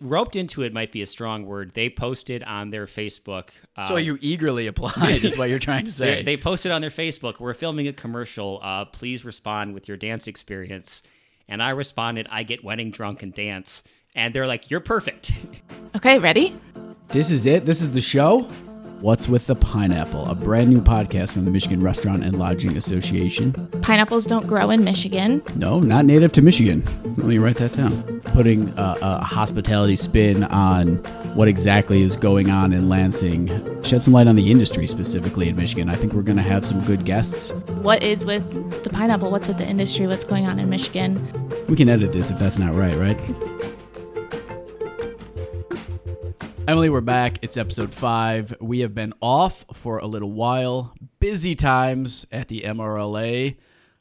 roped into it might be a strong word. They posted on their Facebook. Uh, So you eagerly applied is what you're trying to say. they, they posted on their Facebook, "We're filming a commercial. Uh, please respond with your dance experience." And I responded, "I get wedding drunk and dance." And they're like, "You're perfect." Okay, ready? This is it. This is the show. What's with the pineapple? A brand new podcast from the Michigan Restaurant and Lodging Association. Pineapples don't grow in Michigan. No, not native to Michigan. Let me write that down. Putting a, a hospitality spin on what exactly is going on in Lansing. Shed some light on the industry specifically in Michigan. I think we're going to have some good guests. What is with the pineapple? What's with the industry? What's going on in Michigan? We can edit this if that's not right, right? Emily, we're back. It's episode five. We have been off for a little while. Busy times at the MRLA.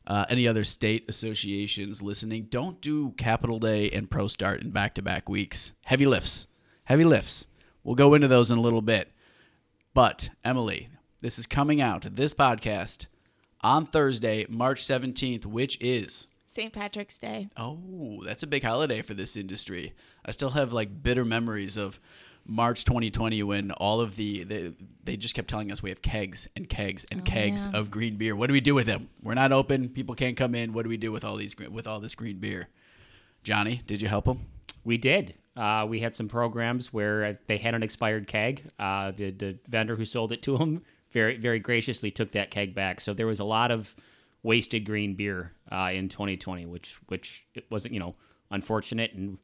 Uh, any other state associations listening, don't do Capitol Day and ProStart in back to back weeks. Heavy lifts. Heavy lifts. We'll go into those in a little bit. But, Emily, this is coming out, this podcast, on Thursday, March 17th, which is St. Patrick's Day. Oh, that's a big holiday for this industry. I still have like bitter memories of March 2020 when all of the they, they just kept telling us we have kegs and kegs and kegs yeah. of green beer. What do we do with them? We're not open. People can't come in. What do we do with all these with all this green beer? Johnny, did you help them? We did. Uh, we had some programs where they had an expired keg. Uh, the the vendor who sold it to them very very graciously took that keg back. So there was a lot of wasted green beer uh, in 2020, which which it wasn't you know unfortunate and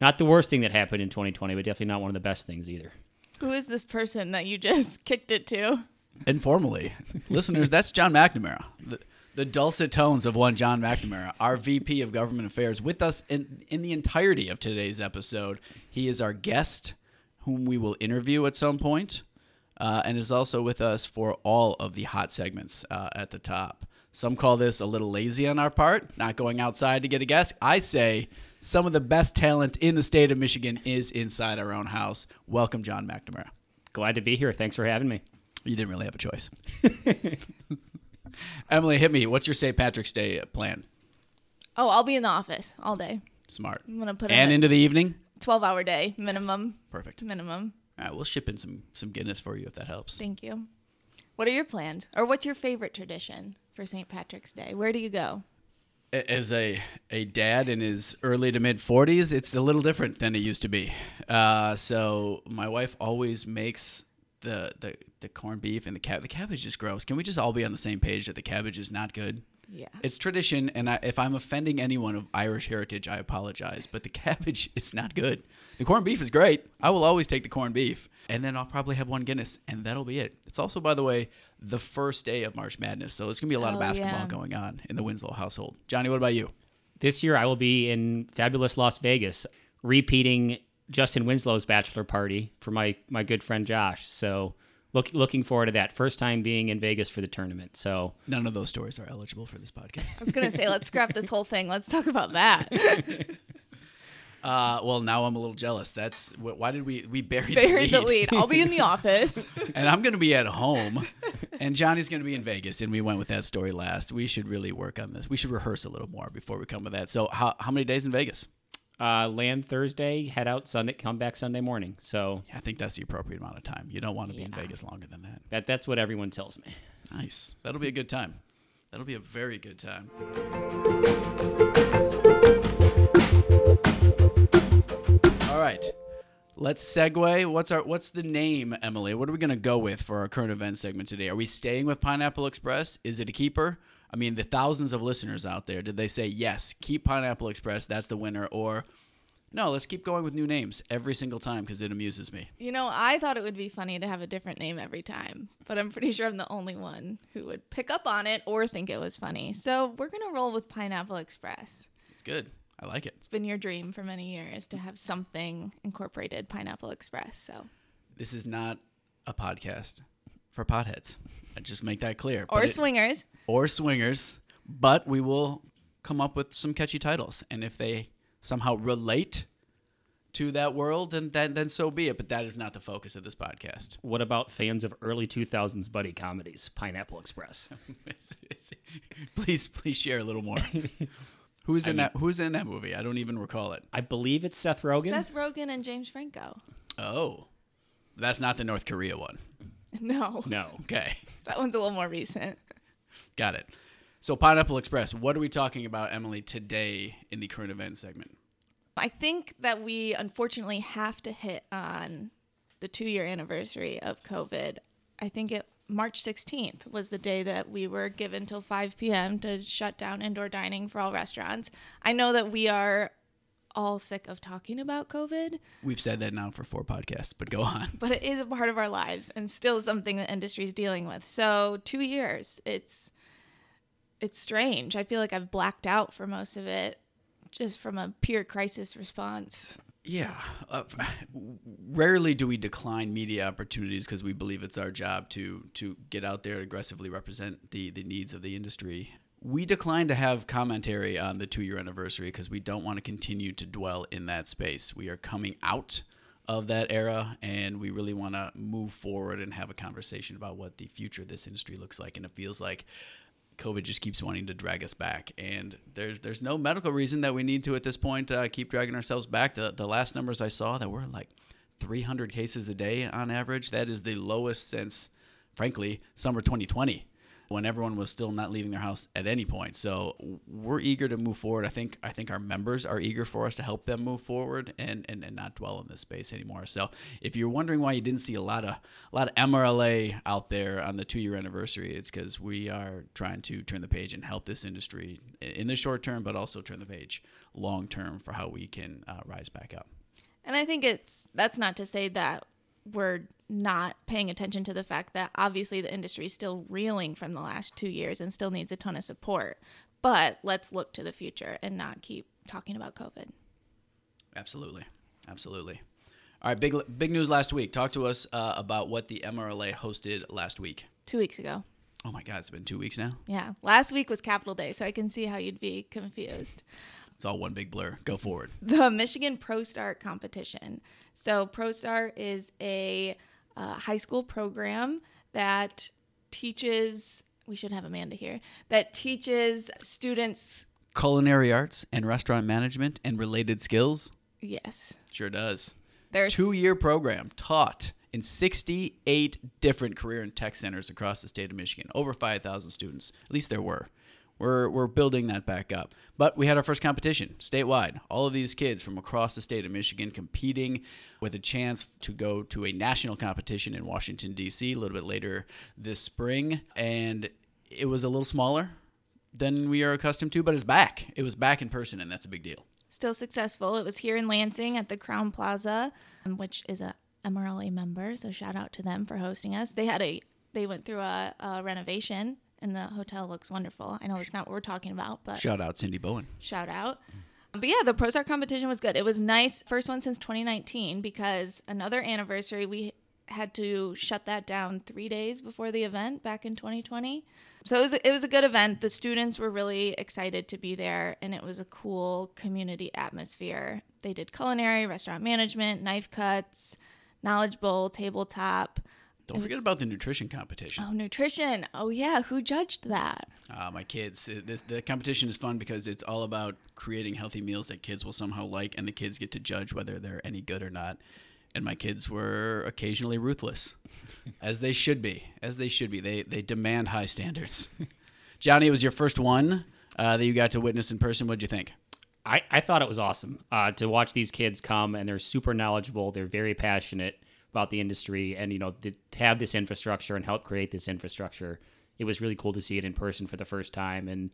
not the worst thing that happened in 2020, but definitely not one of the best things either. Who is this person that you just kicked it to? Informally, listeners, that's John McNamara. The, the dulcet tones of one John McNamara, our VP of Government Affairs, with us in, in the entirety of today's episode. He is our guest, whom we will interview at some point, uh, and is also with us for all of the hot segments uh, at the top. Some call this a little lazy on our part, not going outside to get a guest. I say some of the best talent in the state of Michigan is inside our own house. Welcome, John McNamara. Glad to be here. Thanks for having me. You didn't really have a choice. Emily, hit me. What's your St. Patrick's Day plan? Oh, I'll be in the office all day. Smart. I'm gonna put And in into the evening? 12 hour day minimum. Perfect. Minimum. All right, we'll ship in some some Guinness for you if that helps. Thank you. What are your plans? Or what's your favorite tradition for St. Patrick's Day? Where do you go? As a, a dad in his early to mid 40s, it's a little different than it used to be. Uh, so my wife always makes the, the, the corned beef and the cab. The cabbage is gross. Can we just all be on the same page that the cabbage is not good? Yeah. It's tradition, and I, if I'm offending anyone of Irish heritage, I apologize. But the cabbage is not good. The corned beef is great. I will always take the corned beef, and then I'll probably have one Guinness, and that'll be it. It's also, by the way, the first day of March Madness, so there's gonna be a lot of Oh, basketball yeah. going on in the Winslow household. Johnny, what about you? This year I will be in fabulous Las Vegas, repeating Justin Winslow's bachelor party for my my good friend Josh. So look, looking forward to that. First time being in Vegas for the tournament. So None of those stories are eligible for this podcast. I was gonna say, let's scrap this whole thing. Let's talk about that. Uh, well, now I'm a little jealous. That's why did we we buried, Buried the the lead? lead. I'll be in the office. and I'm going to be at home, and Johnny's going to be in Vegas, and we went with that story last. We should really work on this. We should rehearse a little more before we come with that. So, how, how many days in Vegas? uh, land Thursday, head out Sunday, come back Sunday morning. So I think that's the appropriate amount of time. You don't want to be in Vegas longer than that. that that's what everyone tells me. Nice. That'll be a good time. That'll be a very good time. All right. Let's segue. What's our what's the name, Emily? What are we gonna go with for our current event segment today? Are we staying with Pineapple Express? Is it a keeper? I mean, the thousands of listeners out there, did they say yes, keep Pineapple Express, that's the winner, or no, let's keep going with new names every single time because it amuses me. You know, I thought it would be funny to have a different name every time, but I'm pretty sure I'm the only one who would pick up on it or think it was funny. So we're going to roll with Pineapple Express. It's good. I like it. It's been your dream for many years to have something incorporated Pineapple Express. So, This is not a podcast for potheads. I just make that clear. or it- swingers. or swingers, but we will come up with some catchy titles. And if they somehow relate to that world, then then, then so be it. But that is not the focus of this podcast. What about fans of early 2000s buddy comedies? Pineapple Express. It's- it's- please, please share a little more. Who's in mean- that? Who's in that movie? I don't even recall it. I believe it's Seth Rogen. Seth Rogen and James Franco. Oh, that's not the North Korea one. No, No. Okay, that one's a little more recent. got it. So Pineapple Express. What are we talking about, Emily, today in the current event segment? I think that we unfortunately have to hit on the two year anniversary of COVID. I think it March 16th was the day that we were given till 5 p.m. to shut down indoor dining for all restaurants. I know that we are all sick of talking about COVID, We've said that now for four podcasts, but go on. but it is a part of our lives and still something the industry is dealing with. So, 2 years, it's it's strange. I feel like I've blacked out for most of it just from a pure crisis response. Yeah. Uh, rarely do we decline media opportunities because we believe it's our job to to get out there and aggressively represent the the needs of the industry. We decline to have commentary on the two year anniversary because we don't want to continue to dwell in that space. We are coming out of that era and we really want to move forward and have a conversation about what the future of this industry looks like. And it feels like COVID just keeps wanting to drag us back, and there's there's no medical reason that we need to at this point uh, keep dragging ourselves back. The the last numbers I saw that were like 300 cases a day on average. That is the lowest since, frankly, summer 2020, when everyone was still not leaving their house at any point. So we're eager to move forward. I think I think our members are eager for us to help them move forward and, and, and not dwell in this space anymore. So if you're wondering why you didn't see a lot of a lot of MRLA out there on the two year anniversary, it's because we are trying to turn the page and help this industry in the short term, but also turn the page long term for how we can uh, rise back up. And I think it's that's not to say that we're not paying attention to the fact that obviously the industry is still reeling from the last two years and still needs a ton of support. But let's look to the future and not keep talking about COVID. Absolutely, absolutely. All right, big big news last week. Talk to us uh, about what the MRLA hosted last week. Two weeks ago. Oh my God, it's been two weeks now. Yeah. Last week was Capitol Day, so I can see how you'd be confused. It's all one big blur. Go forward. the Michigan ProStart competition. So, ProStart is a uh, high school program that teaches, we should have Amanda here, that teaches students, Culinary arts and restaurant management and related skills. yes, Sure does. there's Two year program taught in 68 different career and tech centers across the state of Michigan. Over 5,000 students. At least there were. We're, we're building that back up. But we had our first competition statewide. All of these kids from across the state of Michigan competing with a chance to go to a national competition in Washington, D.C. a little bit later this spring. And it was a little smaller than we are accustomed to, but it's back. It was back in person, and that's a big deal. still successful. It was here in Lansing at the Crowne Plaza, um, which is a MRLA member. So shout out to them for hosting us. They had a they went through a, a renovation and the hotel looks wonderful. I know it's not what we're talking about, but Shout out Cindy Bowen. shout out. But yeah, the ProStart competition was good. It was nice. First one since 2019 because another anniversary, we had to shut that down three days before the event back in 2020. So it was, a, it was a good event. The students were really excited to be there, and it was a cool community atmosphere. They did culinary, restaurant management, knife cuts, knowledge bowl, tabletop. Don't It forget was- about the nutrition competition. Oh, nutrition. Oh, yeah. Who judged that? Uh, my kids. This, the competition is fun because it's all about creating healthy meals that kids will somehow like, and the kids get to judge whether they're any good or not. And my kids were occasionally ruthless, as they should be. As they should be. They they demand high standards. Johnny, it was your first one uh, that you got to witness in person. What'd you think? I, I thought it was awesome uh, to watch these kids come and they're super knowledgeable. They're very passionate about the industry and, you know, to have this infrastructure and help create this infrastructure. It was really cool to see it in person for the first time. And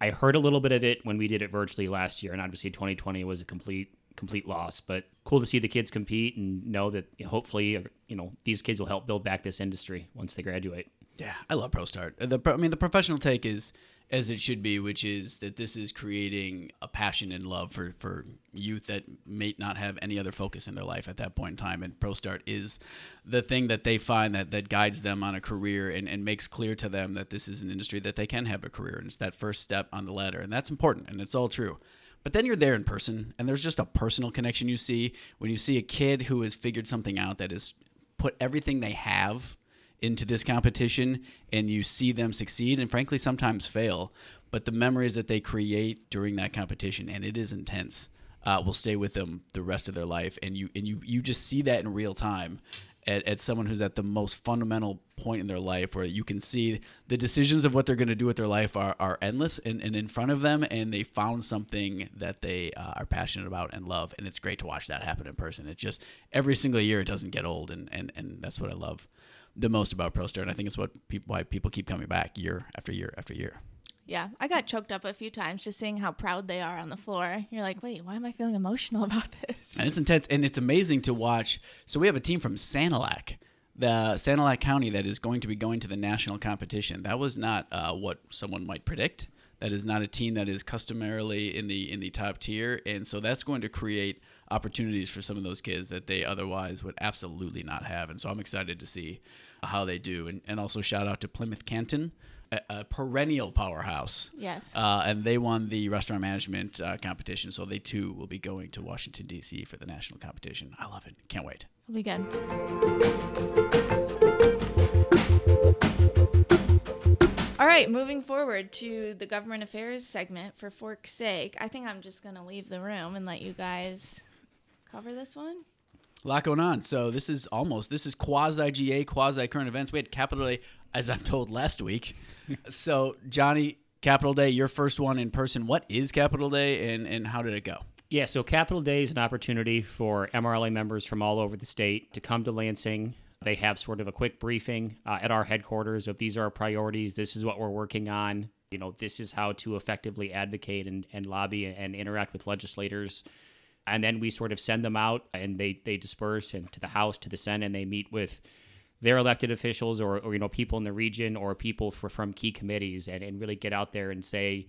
I heard a little bit of it when we did it virtually last year. And obviously 2020 was a complete, complete loss, but cool to see the kids compete and know that hopefully, uh, you know, these kids will help build back this industry once they graduate. Yeah, I love ProStart. The I mean, the professional take is as it should be, which is that this is creating a passion and love for for youth that may not have any other focus in their life at that point in time. And ProStart is the thing that they find that that guides them on a career and, and makes clear to them that this is an industry that they can have a career, and it's that first step on the ladder, and that's important, and it's all true. But then you're there in person, and there's just a personal connection you see when you see a kid who has figured something out that has put everything they have into this competition and you see them succeed and frankly sometimes fail, but the memories that they create during that competition and it is intense. Uh, will stay with them the rest of their life, and you and you you just see that in real time, at, at someone who's at the most fundamental point in their life where you can see the decisions of what they're going to do with their life are, are endless and, and in front of them and they found something that they uh, are passionate about and love. And it's great to watch that happen in person. It just every single year it doesn't get old and, and, and that's what i love the most about pro and i think it's what people why people keep coming back year after year after year Yeah, I got choked up a few times just seeing how proud they are on the floor. You're like, wait, why am I feeling emotional about this? and it's intense and it's amazing to watch so we have a team from sanilac the sanilac county that is going to be going to the national competition that was not uh, what someone might predict that is not a team that is customarily in the in the top tier and so that's going to create opportunities for some of those kids that they otherwise would absolutely not have and so i'm excited to see how they do and, and also shout out to plymouth canton a, a perennial powerhouse Yes. uh, and they won the restaurant management uh, competition, so they too will be going to Washington D.C. for the national competition. I love it. Can't wait. It'll be good. All right, moving forward to the government affairs segment for Fork's sake. I think I'm just going to leave the room and let you guys cover this one. A lot going on. So this is almost this is quasi GA, quasi current events. We had Capitol Day, as I'm told last week. so Johnny, Capitol Day, your first one in person. What is Capitol Day, and and how did it go? Yeah, so Capitol Day is an opportunity for MRLA members from all over the state to come to Lansing. They have sort of a quick briefing uh, at our headquarters of these are our priorities, this is what we're working on. You know, this is how to effectively advocate and, and lobby and interact with legislators. And then we sort of send them out and they, they disperse and to the House, to the Senate, and they meet with their elected officials or, or you know people in the region or people for, from key committees and, and really get out there and say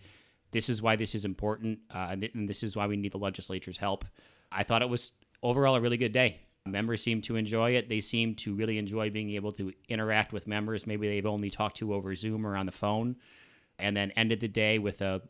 this is why this is important uh, and, th- and this is why we need the legislature's help. I thought it was overall a really good day. Members seem to enjoy it. They seem to really enjoy being able to interact with members. Maybe they've only talked to over zoom or on the phone and then ended the day with a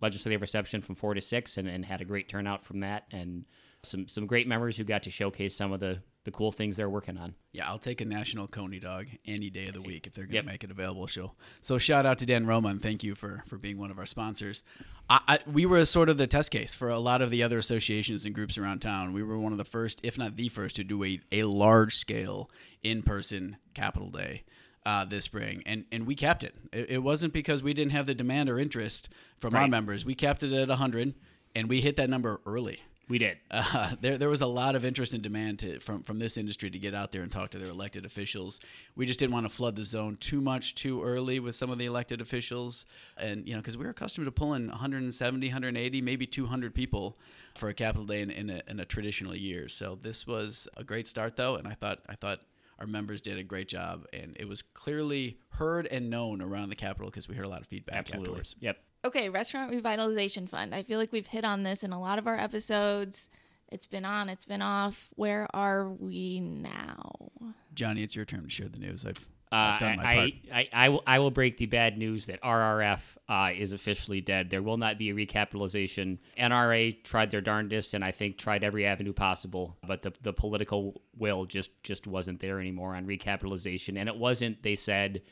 legislative reception from four to six and, and had a great turnout from that and some some great members who got to showcase some of the the cool things they're working on Yeah, I'll take a national coney dog any day of the week if they're going to Yep. make it available. So, so shout out to Dan Roma and thank you for for being one of our sponsors. I, I, we were sort of the test case for a lot of the other associations and groups around town. We were one of the first, if not the first, to do a, a large scale in person Capitol Day. Uh, this spring, and and we capped it. it. It wasn't because we didn't have the demand or interest from our members. We capped it at 100, and we hit that number early we did uh, there there was a lot of interest and demand to, from from this industry to get out there and talk to their elected officials. We just didn't want to flood the zone too much too early with some of the elected officials, and you know because we were accustomed to pulling 170, 180, maybe 200 people for a capitol day in, in, a, in a traditional year. So this was a great start though, and I thought I thought our members did a great job, and it was clearly heard and known around the Capitol because we heard a lot of feedback absolutely afterwards. yep Okay, Restaurant Revitalization Fund. I feel like we've hit on this in a lot of our episodes. It's been on, it's been off. Where are we now? Johnny, it's your turn to share the news. I've, Uh, I've done my part. I, I, I, will, I will break the bad news that RRF uh, is officially dead. There will not be a recapitalization. NRA tried their darndest and I think tried every avenue possible, but the, the political will just, just wasn't there anymore on recapitalization. And it wasn't, they said,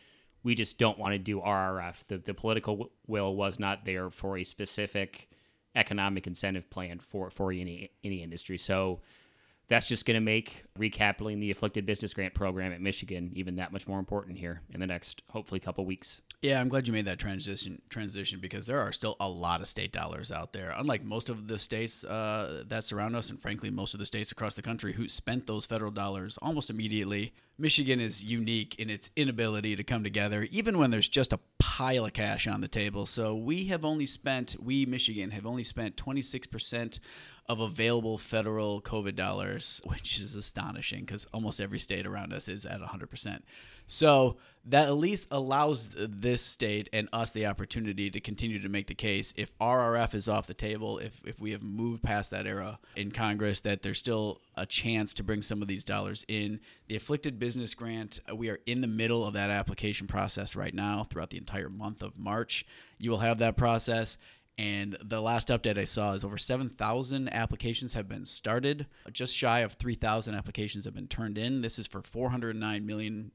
we just don't want to do RRF. The, the political will was not there for a specific economic incentive plan for, for any, any industry. So that's just going to make recapitalizing the afflicted business grant program at Michigan even that much more important here in the next hopefully couple weeks. Yeah, I'm glad you made that transition transition because there are still a lot of state dollars out there. Unlike most of the states uh, that surround us, and frankly, most of the states across the country who spent those federal dollars almost immediately, Michigan is unique in its inability to come together, even when there's just a pile of cash on the table. So we have only spent, we Michigan have only spent 26 percent of available federal COVID dollars, which is astonishing because almost every state around us is at 100%. So that at least allows this state and us the opportunity to continue to make the case if RRF is off the table, if, if we have moved past that era in Congress, that there's still a chance to bring some of these dollars in. The Afflicted Business Grant, uh, we are in the middle of that application process right now throughout the entire month of March. You will have that process And the last update I saw is over 7,000 applications have been started. Just shy of 3,000 applications have been turned in. This is for $409 million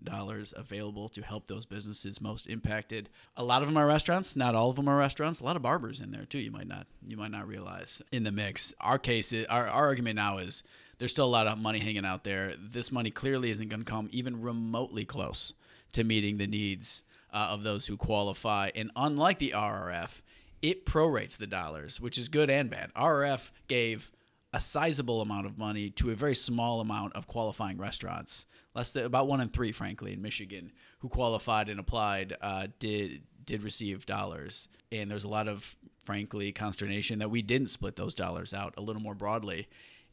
available to help those businesses most impacted. A lot of them are restaurants. Not all of them are restaurants. A lot of barbers in there too. You might not you might not realize in the mix. Our case, our, our argument now is there's still a lot of money hanging out there. This money clearly isn't going to come even remotely close to meeting the needs uh, of those who qualify. And unlike the RRF, it prorates the dollars, which is good and bad. RRF gave a sizable amount of money to a very small amount of qualifying restaurants. Less than about one in three, frankly, in Michigan, who qualified and applied, uh, did did receive dollars. And there's a lot of, frankly, consternation that we didn't split those dollars out a little more broadly.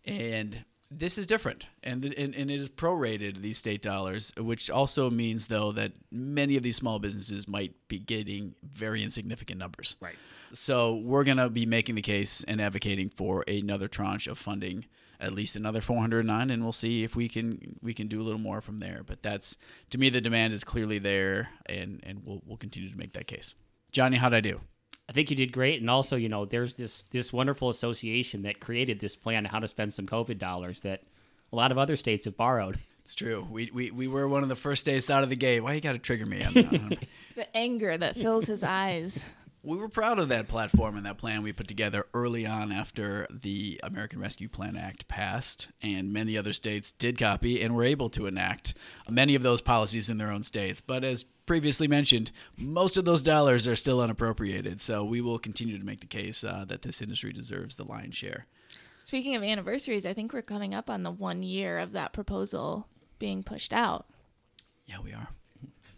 And this is different and, and, and it is prorated these state dollars which also means though that many of these small businesses might be getting very insignificant numbers Right. So we're going to be making the case and advocating for another tranche of funding at least another 409 and we'll see if we can we can do a little more from there. But that's to me the demand is clearly there and and we'll, we'll continue to make that case. Johnny how'd i do? I think you did great, and also, you know, there's this this wonderful association that created this plan on how to spend some COVID dollars that a lot of other states have borrowed. it's true. We, we, we were one of the first states out of the gate. Why you got to trigger me? On, on, The anger that fills his eyes. We were proud of that platform and that plan we put together early on after the American Rescue Plan Act passed, and many other states did copy and were able to enact many of those policies in their own states. But as previously mentioned, most of those dollars are still unappropriated, so we will continue to make the case uh, that this industry deserves the lion's share. Speaking of anniversaries, I think we're coming up on the one year of that proposal being pushed out. Yeah, we are.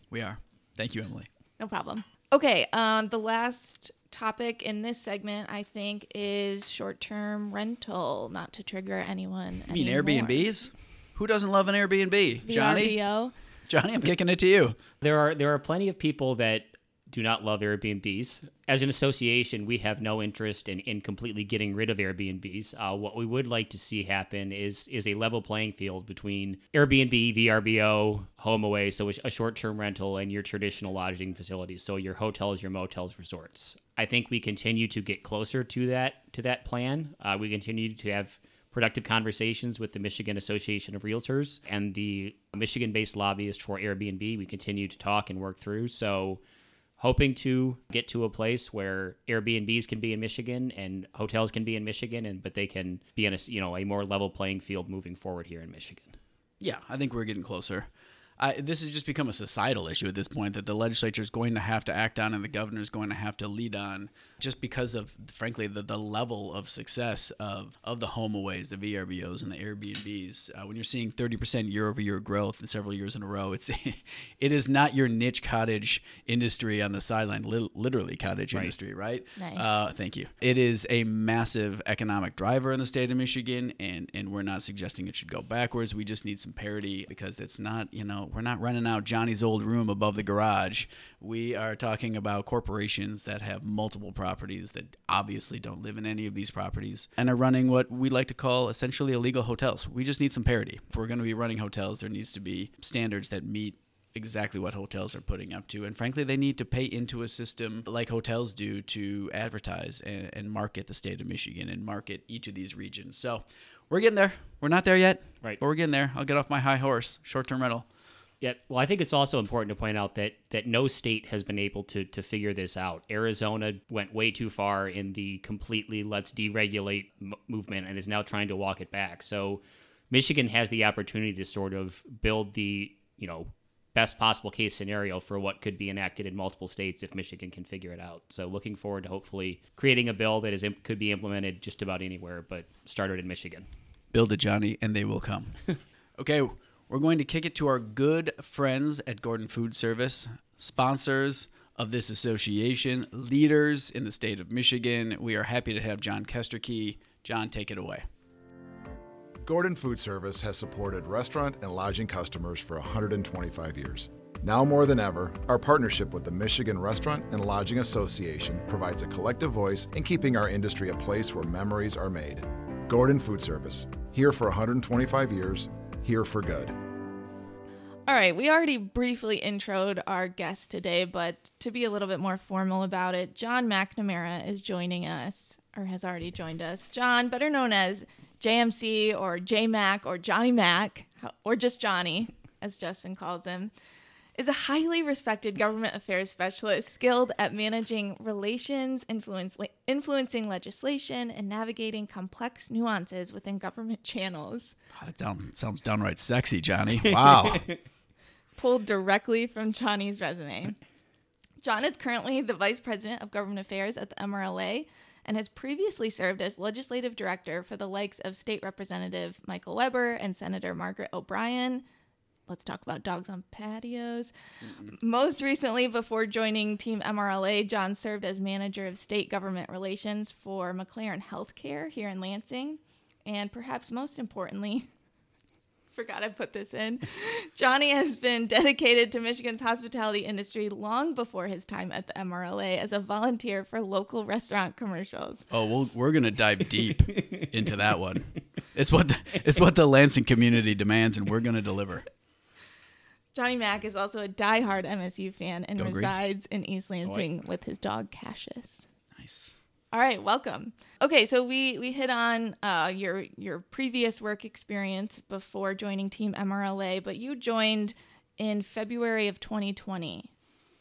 We are. Thank you, Emily. No problem. Okay, um, the last topic in this segment, I think, is short-term rental. Not to trigger anyone. You mean anymore. Airbnbs? Who doesn't love an Airbnb? Johnny? VRBO. Johnny, I'm kicking it to you. There are there are plenty of people that do not love Airbnbs. As an association, we have no interest in, in completely getting rid of Airbnbs. Uh, what we would like to see happen is is a level playing field between Airbnb, VRBO, HomeAway, so a short term rental, and your traditional lodging facilities, so your hotels, your motels, resorts. I think we continue to get closer to that to that plan. Uh, we continue to have productive conversations with the Michigan Association of Realtors and the Michigan based lobbyist for Airbnb. We continue to talk and work through. So, hoping to get to a place where Airbnbs can be in Michigan and hotels can be in Michigan, and but they can be in a you know a more level playing field moving forward here in Michigan. Yeah, I think we're getting closer. I, this has just become a societal issue at this point that the legislature is going to have to act on and the governor is going to have to lead on just because of, frankly, the, the level of success of, of the HomeAways, the VRBOs, and the Airbnbs. Uh, when you're seeing 30% year over year growth in several years in a row, it's it is not your niche cottage industry on the sideline, li- literally cottage Right. industry, right? Nice. Uh, thank you. It is a massive economic driver in the state of Michigan, and, and we're not suggesting it should go backwards. We just need some parity because it's not, you know, we're not renting out Johnny's old room above the garage. We are talking about corporations that have multiple properties that obviously don't live in any of these properties and are running what we like to call essentially illegal hotels. We just need some parity. If we're going to be running hotels, there needs to be standards that meet exactly what hotels are putting up to. And frankly, they need to pay into a system like hotels do to advertise and, and market the state of Michigan and market each of these regions. So we're getting there. We're not there yet, Right. but we're getting there. I'll get off my high horse. Short term rental. Yeah, well, I think it's also important to point out that that no state has been able to to figure this out. Arizona went way too far in the completely let's deregulate m- movement and is now trying to walk it back. So Michigan has the opportunity to sort of build the, you know, best possible case scenario for what could be enacted in multiple states if Michigan can figure it out. So looking forward to hopefully creating a bill that is im- could be implemented just about anywhere but started in Michigan. Build it, Johnny, and they will come. okay, we're going to kick it to our good friends at Gordon Food Service, sponsors of this association, leaders in the state of Michigan. We are happy to have John Kesterkey. John, take it away. Gordon Food Service has supported restaurant and lodging customers for 125 years. Now more than ever, our partnership with the Michigan Restaurant and Lodging Association provides a collective voice in keeping our industry a place where memories are made. Gordon Food Service, here for 125 years, here for good. All right, we already briefly introed our guest today, but to be a little bit more formal about it, John McNamara is joining us, or has already joined us. John, better known as JMC or JMac or Johnny Mac, or just Johnny, as Justin calls him, is a highly respected government affairs specialist skilled at managing relations, influence, influencing legislation, and navigating complex nuances within government channels. Oh, that sounds, sounds downright sexy, Johnny. Wow. pulled directly from Johnny's resume. John is currently the Vice President of Government Affairs at the MRLA and has previously served as legislative director for the likes of State Representative Michael Webber and Senator Margaret O'Brien. Let's talk about dogs on patios. mm Most recently, before joining Team MRLA, John served as manager of state government relations for McLaren Healthcare here in Lansing. And perhaps most importantly, forgot I put this in. Johnny has been dedicated to Michigan's hospitality industry long before his time at the MRLA as a volunteer for local restaurant commercials. Oh, well, we're gonna dive deep into that one. It's what the, it's what the Lansing community demands, and we're gonna deliver. Johnny Mac is also a diehard MSU fan and resides in East Lansing with his dog Cassius. Nice. All right, welcome. Okay, so we we hit on uh, your your previous work experience before joining Team MRLA, but you joined in February of 2020.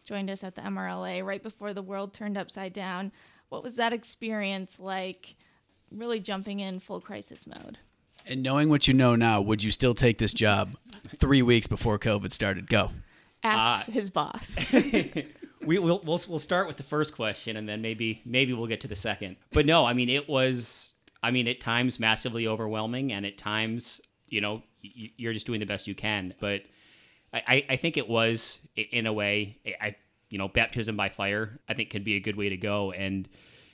Joined us at the MRLA right before the world turned upside down. What was that experience like? Really jumping in full crisis mode. And knowing what you know now, would you still take this job three weeks before COVID started? Go. Asks uh, his boss. we will we'll, we'll start with the first question and then maybe maybe we'll get to the second. But no, I mean it was I mean at times massively overwhelming and at times you know you're just doing the best you can. But I I think it was in a way I you know baptism by fire I think could be a good way to go and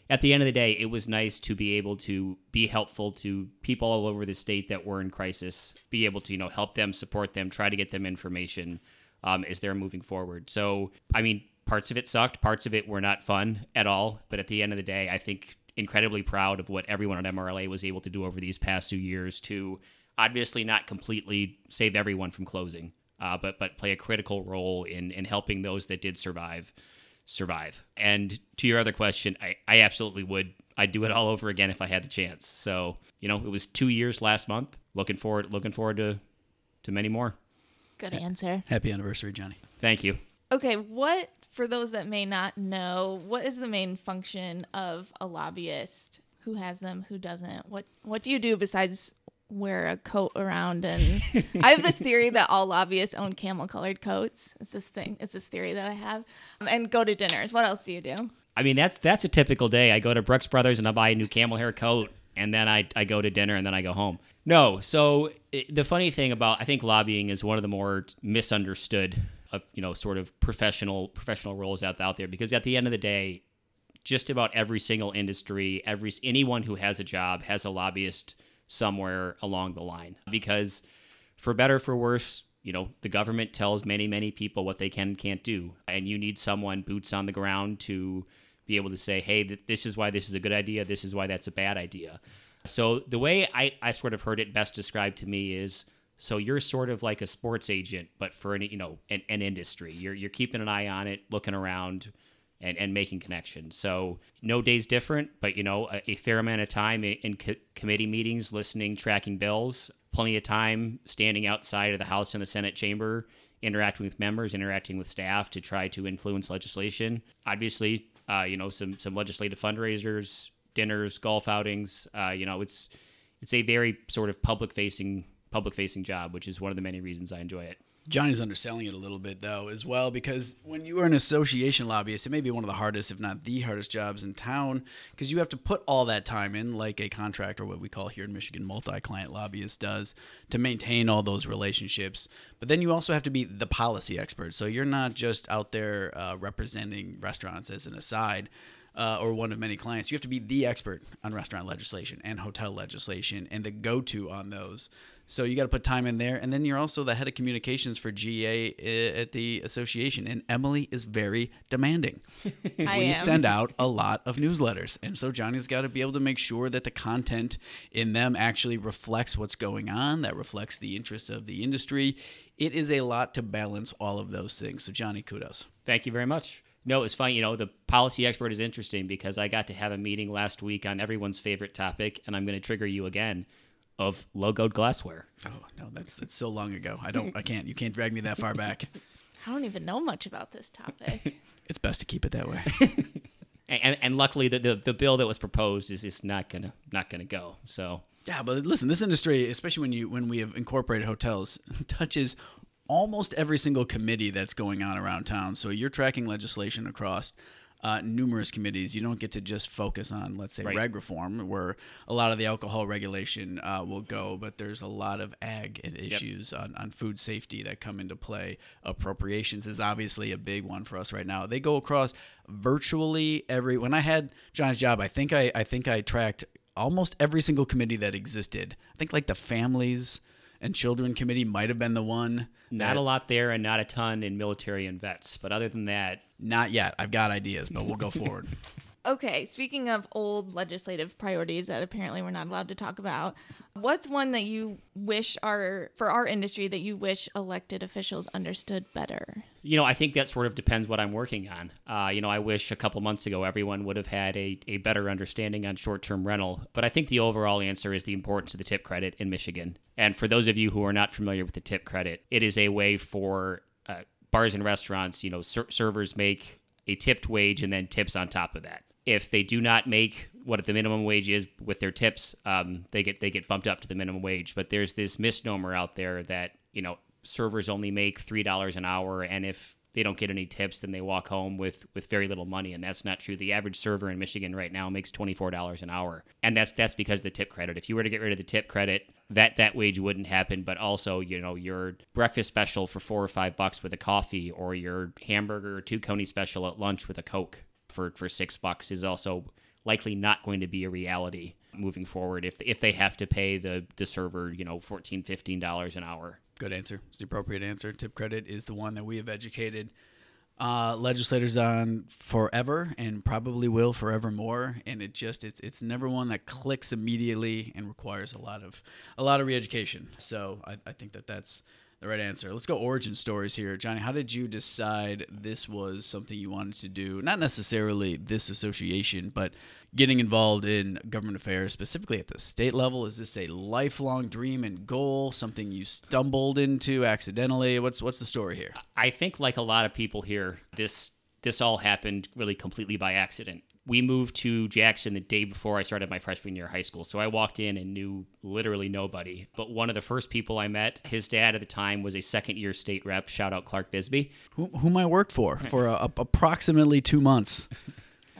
at the end of the day, it was nice to be able to be helpful to people all over the state that were in crisis, be able to, you know, help them, support them, try to get them information um, as they're moving forward. So, I mean, parts of it sucked, parts of it were not fun at all. But at the end of the day, I think incredibly proud of what everyone at MRLA was able to do over these past two years to obviously not completely save everyone from closing, uh, but but play a critical role in in helping those that did survive survive. And to your other question, I, I absolutely would. I'd do it all over again if I had the chance. So you know, it was two years last month. Looking forward, looking forward to to many more. Good answer. Happy anniversary, Johnny. Thank you. Okay, what for those that may not know, what is the main function of a lobbyist? Who has them? Who doesn't? What What do you do besides wear a coat around? And I have this theory that all lobbyists own camel colored coats. It's this thing. It's this theory that I have. Um, and go to dinners. What else do you do? I mean, that's that's a typical day. I go to Brooks Brothers and I buy a new camel hair coat, and then I I go to dinner and then I go home. No, so it, the funny thing about I think lobbying is one of the more misunderstood a you know sort of professional professional roles out out there because at the end of the day, just about every single industry, every anyone who has a job has a lobbyist somewhere along the line. Because for better for worse you know the government tells many many people what they can and can't do. And you need someone boots on the ground to be able to say hey this is why this is a good idea. This is why that's a bad idea. So the way i, I sort of heard it best described to me is so you're sort of like a sports agent, but for an you know an, an industry. You're you're keeping an eye on it, looking around, and, and making connections. So no day's different, but you know a, a fair amount of time in, in co- committee meetings, listening, tracking bills. Plenty of time standing outside of the House and the Senate chamber, interacting with members, interacting with staff to try to influence legislation. Obviously, uh, you know some some legislative fundraisers, dinners, golf outings. Uh, you know it's it's a very sort of public facing public facing job, which is one of the many reasons I enjoy it. Johnny's underselling it a little bit though as well because when you are an association lobbyist, it may be one of the hardest, if not the hardest jobs in town because you have to put all that time in, like a contractor, what we call here in Michigan, multi-client lobbyist does, to maintain all those relationships. But then you also have to be the policy expert, so you're not just out there uh, representing restaurants as an aside uh, or one of many clients, you have to be the expert on restaurant legislation and hotel legislation and the go to on those. So you got to put time in there, and then you're also the head of communications for GA eh, at the association. And Emily is very demanding. I we am. send out a lot of newsletters, and so Johnny's got to be able to make sure that the content in them actually reflects what's going on, that reflects the interests of the industry. It is a lot to balance all of those things. So Johnny, kudos. Thank you very much. No, it was fun. You know, the policy expert is interesting because I got to have a meeting last week on everyone's favorite topic, and I'm going to trigger you again of logoed glassware. Oh no, that's that's so long ago. I don't, I can't. You can't drag me that far back. I don't even know much about this topic. It's best to keep it that way. And, and luckily, the, the the bill that was proposed is, is not gonna not gonna go. So Yeah, but listen, this industry, especially when you when we have incorporated hotels, touches almost every single committee that's going on around town. So you're tracking legislation across uh, numerous committees. You don't get to just focus on, let's say, Right. reg reform, where a lot of the alcohol regulation uh, will go, but there's a lot of ag and issues on, on food safety that come into play. Appropriations is obviously a big one for us right now. They go across virtually every. When I had John's job, I think I I think I tracked almost every single committee that existed. I think like the families and children committee might have been the one. not that- a lot there, and not a ton in military and vets. But other than that, Not yet. I've got ideas, but we'll go forward. Okay, speaking of old legislative priorities that apparently we're not allowed to talk about, what's one that you wish our for our industry that you wish elected officials understood better? you know, I think that sort of depends what I'm working on. Uh, you know, I wish a couple months ago everyone would have had a, a better understanding on short term rental. But I think the overall answer is the importance of the tip credit in Michigan. And for those of you who are not familiar with the tip credit, it is a way for uh, bars and restaurants, you know, ser- servers make a tipped wage and then tips on top of that. If they do not make what the minimum wage is with their tips, um, they get they get bumped up to the minimum wage. But there's this misnomer out there that you know servers only make three dollars an hour, and if they don't get any tips, then they walk home with with very little money, and that's not true. The average server in Michigan right now makes twenty four dollars an hour, and that's that's because of the tip credit. If you were to get rid of the tip credit, that that wage wouldn't happen. But also, you know, your breakfast special for four or five bucks with a coffee, or your hamburger two coney special at lunch with a coke for for six bucks is also likely not going to be a reality moving forward if if they have to pay the the server you know 14 15 dollars an hour Good answer. It's the appropriate answer. Tip credit is the one that we have educated uh, legislators on forever and probably will forevermore. And it just it's it's never one that clicks immediately and requires a lot of a lot of reeducation. So I, I think that that's the right answer. Let's go origin stories here, Johnny. How did you decide this was something you wanted to do? Not necessarily this association, but getting involved in government affairs, specifically at the state level. Is this a lifelong dream and goal? Something you stumbled into accidentally? What's what's the story here? I think like a lot of people here, this this all happened really completely by accident. We moved to Jackson the day before I started my freshman year of high school. So I walked in and knew literally nobody. But one of the first people I met, his dad at the time was a second year state rep. Shout out Clark Bisbee. Who, whom I worked for for a, a- approximately two months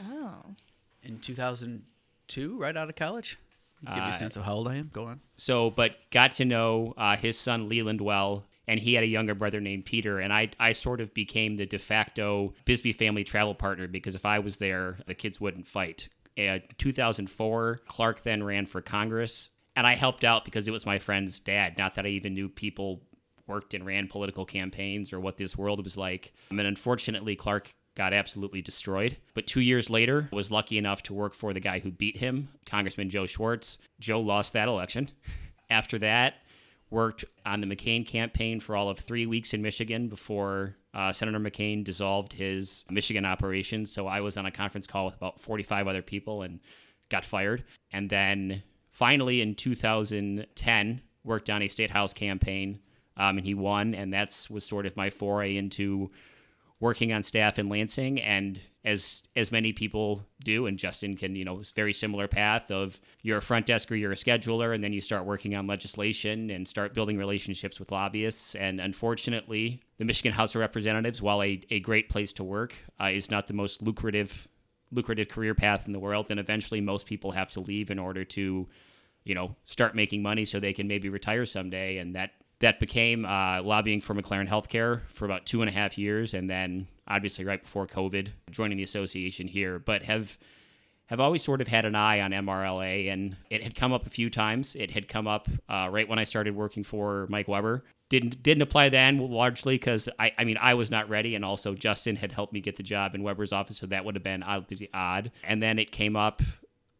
Oh. in 2002, right out of college. Give you Uh, a sense of how old I am. Go on. So, but got to know uh, his son Leland well, and he had a younger brother named Peter, and I I sort of became the de facto Bisbee family travel partner because if I was there, the kids wouldn't fight. Uh, 2004, Clark then ran for Congress, and I helped out because it was my friend's dad. Not that I even knew people worked and ran political campaigns or what this world was like. And unfortunately, Clark got absolutely destroyed. But two years later, was lucky enough to work for the guy who beat him, Congressman Joe Schwarz. Joe lost that election. After that, worked on the McCain campaign for all of three weeks in Michigan before uh, Senator McCain dissolved his Michigan operations. So I was on a conference call with about 45 other people and got fired. And then finally in 2010, worked on a state house campaign um, and he won. And that's was sort of my foray into working on staff in Lansing, and as as many people do, and Justin can, you know, it's very similar path of you're a front desker, you're a scheduler, and then you start working on legislation and start building relationships with lobbyists. And unfortunately, the Michigan House of Representatives, while a, a great place to work, uh, is not the most lucrative lucrative career path in the world. Then eventually, most people have to leave in order to, you know, start making money so they can maybe retire someday, and that that became uh, lobbying for McLaren Healthcare for about two and a half years, and then obviously right before COVID, joining the association here. But have I've always sort of had an eye on MRLA, and it had come up a few times. It had come up uh, right when I started working for Mike Webber. Didn't didn't apply then largely because I I mean I was not ready, and also Justin had helped me get the job in Webber's office, so that would have been oddly odd. And then it came up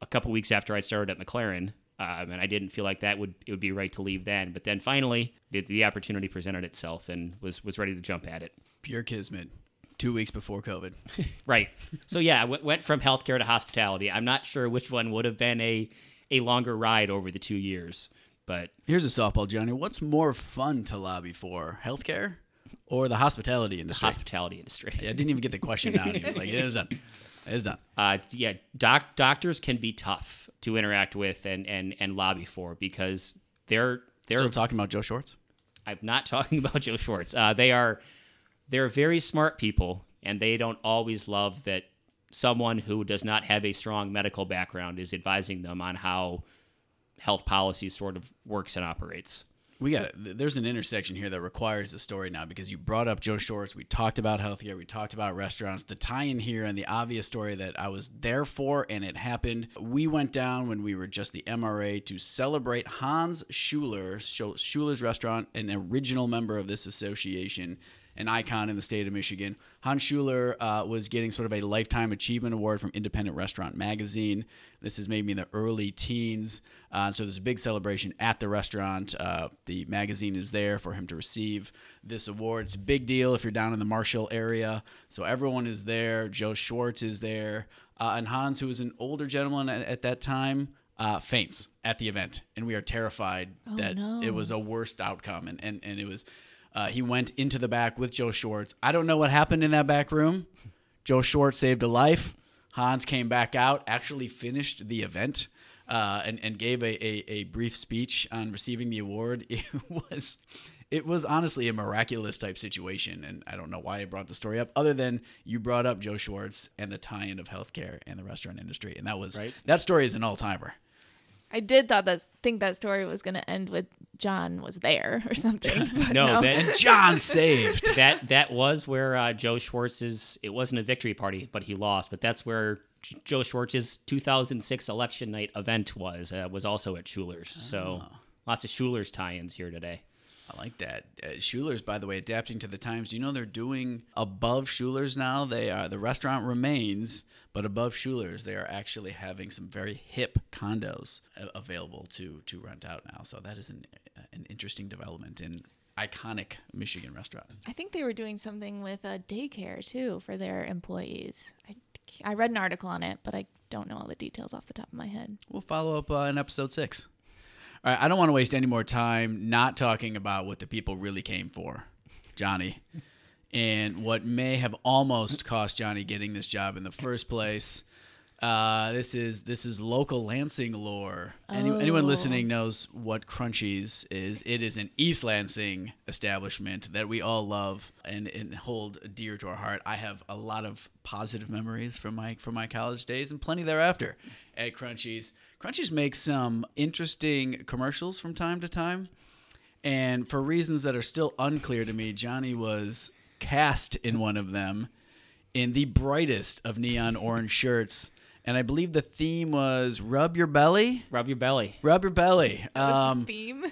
a couple weeks after I started at McLaren, um, and I didn't feel like that would it would be right to leave then. But then finally, the, the opportunity presented itself, and was was ready to jump at it. Pure kismet. Two weeks before COVID. Right. So yeah, I w- went from healthcare to hospitality. I'm not sure which one would have been a a longer ride over the two years, but Here's a softball, Johnny. What's more fun to lobby for, healthcare or the hospitality industry? hospitality industry. yeah, I didn't even get the question out. He was like, "It is done. It is done." Uh, yeah, doc doctors can be tough to interact with and and and lobby for because they're they're Still talking about Joe Schwarz. I'm not talking about Joe Schwarz. Uh, they are they're very smart people, and they don't always love that someone who does not have a strong medical background is advising them on how health policy sort of works and operates. We got. There's an intersection here that requires a story now because you brought up Joe Schwarz. We talked about healthcare. We talked about restaurants. The tie-in here and the obvious story that I was there for, and it happened. We went down when we were just the MRA to celebrate Hans Schuler, Schuler's Restaurant, an original member of this association, an icon in the state of Michigan. Hans Schuler uh, was getting sort of a lifetime achievement award from Independent Restaurant Magazine. This is maybe in the early teens. Uh, so there's a big celebration at the restaurant. Uh, the magazine is there for him to receive this award. It's a big deal if you're down in the Marshall area. So everyone is there. Joe Schwarz is there. Uh, and Hans, who was an older gentleman at, at that time, uh, faints at the event. And we are terrified that no. it was a worst outcome. And, and, and it was, uh, he went into the back with Joe Schwarz. I don't know what happened in that back room. Joe Schwarz saved a life. Hans came back out, actually finished the event, uh, and and gave a, a, a brief speech on receiving the award. It was it was honestly a miraculous type situation, and I don't know why I brought the story up, other than you brought up Joe Schwarz and the tie-in of healthcare and the restaurant industry, and that was Right. that story is an all timer. I did thought that think that story was going to end with John was there or something. but No, that John saved. that that was where uh, Joe Schwarz's. It wasn't a victory party, but he lost. But that's where J- Joe Schwarz's 2006 election night event was. Uh, was also at Schuler's. So lots of Schuler's tie-ins here today. I like that. Uh, Schuler's, by the way, adapting to the times. You know they're doing above Schuler's now. They are the restaurant remains, but above Schuler's, they are actually having some very hip condos available to to rent out now. So that is an an interesting development in iconic Michigan restaurant. I think they were doing something with a daycare too for their employees. I, I read an article on it, but I don't know all the details off the top of my head. We'll follow up uh, in episode six. All right, I don't want to waste any more time not talking about what the people really came for, Johnny, and what may have almost cost Johnny getting this job in the first place. Uh, this is this is local Lansing lore. Any, Anyone Oh. listening knows what Crunchies is. It is an East Lansing establishment that we all love and, and hold dear to our heart. I have a lot of positive memories from my from my college days and plenty thereafter at Crunchies. Crunchies makes some interesting commercials from time to time. And for reasons that are still unclear to me, Johnny was cast in one of them in the brightest of neon orange shirts. And I believe the theme was rub your belly. Rub your belly. Rub your belly. Um, theme.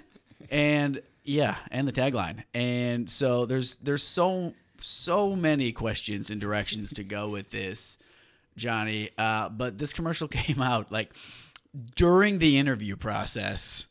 and yeah, and the tagline. And so there's there's so so many questions and directions to go with this, Johnny. Uh, but this commercial came out like during the interview process.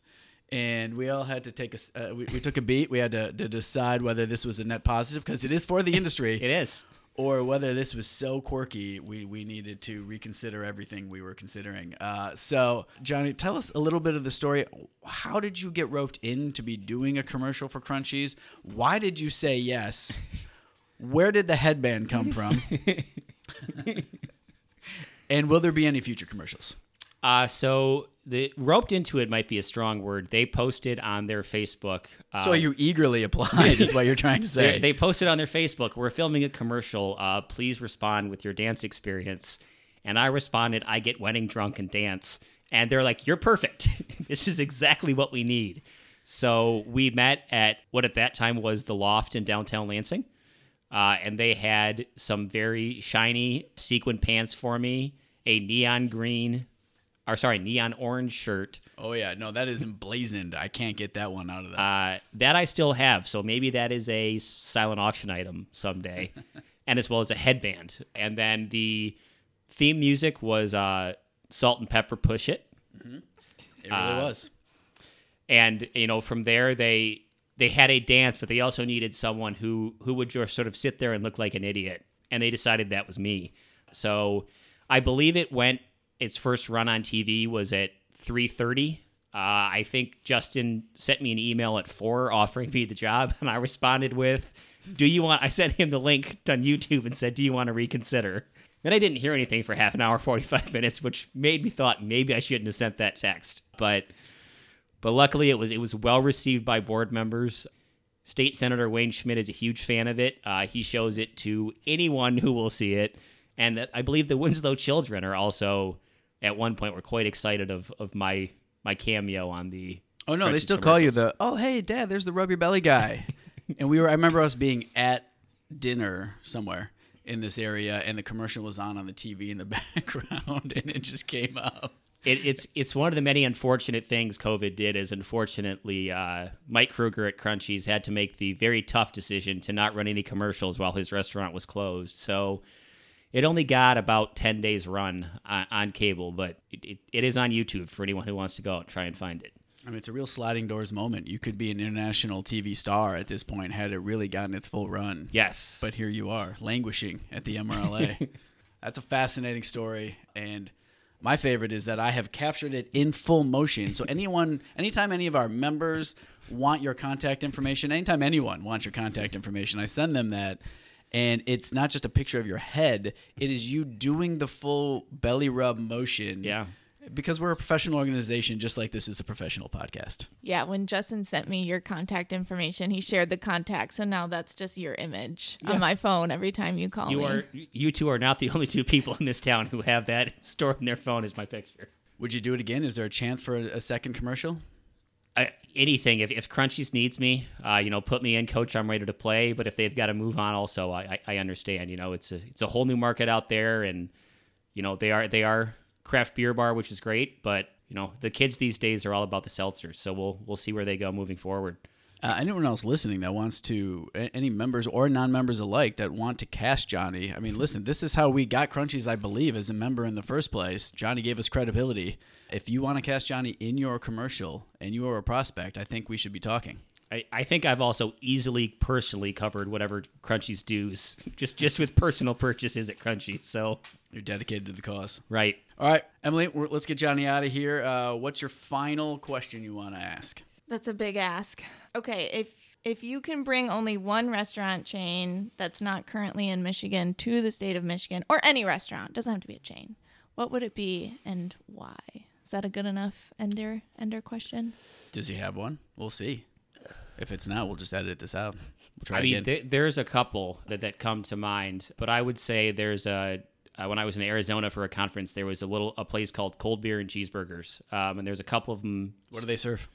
And we all had to take a, s- uh, we, we took a beat. We had to, to decide whether this was a net positive because it is for the industry It is. Or whether this was so quirky we, we needed to reconsider everything we were considering. Uh, so, Johnny, tell us a little bit of the story. How did you get roped in to be doing a commercial for Crunchies? Why did you say yes? Where did the headband come from? and will there be any future commercials? Uh, so the roped into it might be a strong word. They posted on their Facebook. Uh, So you eagerly applied, is what you're trying to They, say. they posted on their Facebook, "We're filming a commercial. Uh, please respond with your dance experience." And I responded, "I get wedding drunk and dance." And they're like, "You're perfect. this is exactly what we need." So we met at what at that time was the Loft in downtown Lansing, uh, and they had some very shiny sequin pants for me a neon green, or sorry, neon orange shirt. Oh yeah, no, that is emblazoned. I can't get that one out of that. Uh, that I still have, so maybe that is a silent auction item someday, and as well as a headband. And then the theme music was uh, Salt-N-Pepa Push It. it really was. and you know from there they they had a dance but they also needed someone who who would just sort of sit there and look like an idiot and they decided that was me so i believe it went its first run on tv was at 3.30 uh, i think justin sent me an email at 4 offering me the job and i responded with do you want i sent him the link on youtube and said do you want to reconsider then i didn't hear anything for half an hour 45 minutes which made me thought maybe i shouldn't have sent that text but but luckily, it was it was well received by board members. State Senator Wayne Schmidt is a huge fan of it. Uh, he shows it to anyone who will see it, and I believe the Winslow children are also at one point we were quite excited of of my my cameo on the. Oh no, they still call you the oh hey dad, there's the rub your belly guy. and we were I remember us being at dinner somewhere in this area and the commercial was on on the TV in the background and it just came up. It, it's it's one of the many unfortunate things COVID did. Is unfortunately, uh, Mike Kruger at Crunchies had to make the very tough decision to not run any commercials while his restaurant was closed. So it only got about ten days run on, on cable, but it, it, it is on YouTube for anyone who wants to go out and try and find it. I mean, it's a real sliding doors moment. You could be an international TV star at this point had it really gotten its full run. Yes, But here you are, languishing at the MRLA. That's a fascinating story. And my favorite is that I have captured it in full motion. So anyone, anytime any of our members want your contact information, anytime anyone wants your contact information, I send them that. And it's not just a picture of your head, it is you doing the full belly rub motion. Yeah. Because we're a professional organization, just like this is a professional podcast. Yeah, when Justin sent me your contact information, he shared the contact. So now that's just your image on my phone every time you call you me. are you two are not the only two people in this town who have that stored in their phone as my picture. Would you do it again? Is there a chance for a, a second commercial? Anything if, if Crunchies needs me, uh, you know, put me in, coach. I'm ready to play. But if they've got to move on, also, I, I, understand. You know, it's a it's a whole new market out there, and you know they are they are craft beer bar, which is great. But you know, the kids these days are all about the seltzers. So we'll we'll see where they go moving forward. Uh, anyone else listening that wants to, any members or non-members alike that want to cast Johnny, I mean, listen, this is how we got Crunchies, I believe, as a member in the first place. Johnny gave us credibility. If you want to cast Johnny in your commercial and you are a prospect, I think we should be talking. I, I think I've also easily personally covered whatever Crunchies dues just just with personal purchases at Crunchies. So You're dedicated to the cause. right. All right, Emily, we're, let's get Johnny out of here. Uh, what's your final question you want to ask? That's a big ask. Okay, if if you can bring only one restaurant chain that's not currently in Michigan to the state of Michigan, or any restaurant, doesn't have to be a chain, what would it be and why? Is that a good enough ender ender question? Does he have one? We'll see. If it's not, we'll just edit this out. We'll try I mean, again. th- there's a couple that, that come to mind, but I would say there's a. Uh, when I was in Arizona for a conference, there was a little a place called Cold Beer and Cheeseburgers, um, and there's a couple of them, what do they serve?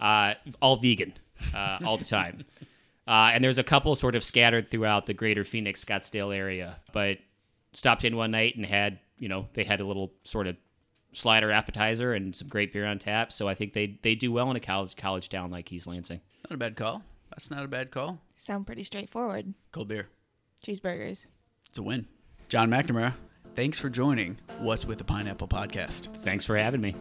uh, all vegan, uh, all the time, uh, and there's a couple sort of scattered throughout the greater Phoenix Scottsdale area. But stopped in one night and had you know they had a little sort of slider appetizer and some great beer on tap. So I think they they do well in a college college town like East Lansing. It's not a bad call. That's not a bad call. Sound pretty straightforward. Cold beer. Cheeseburgers. It's a win. John McNamara, thanks for joining What's with the Pineapple podcast. Thanks for having me.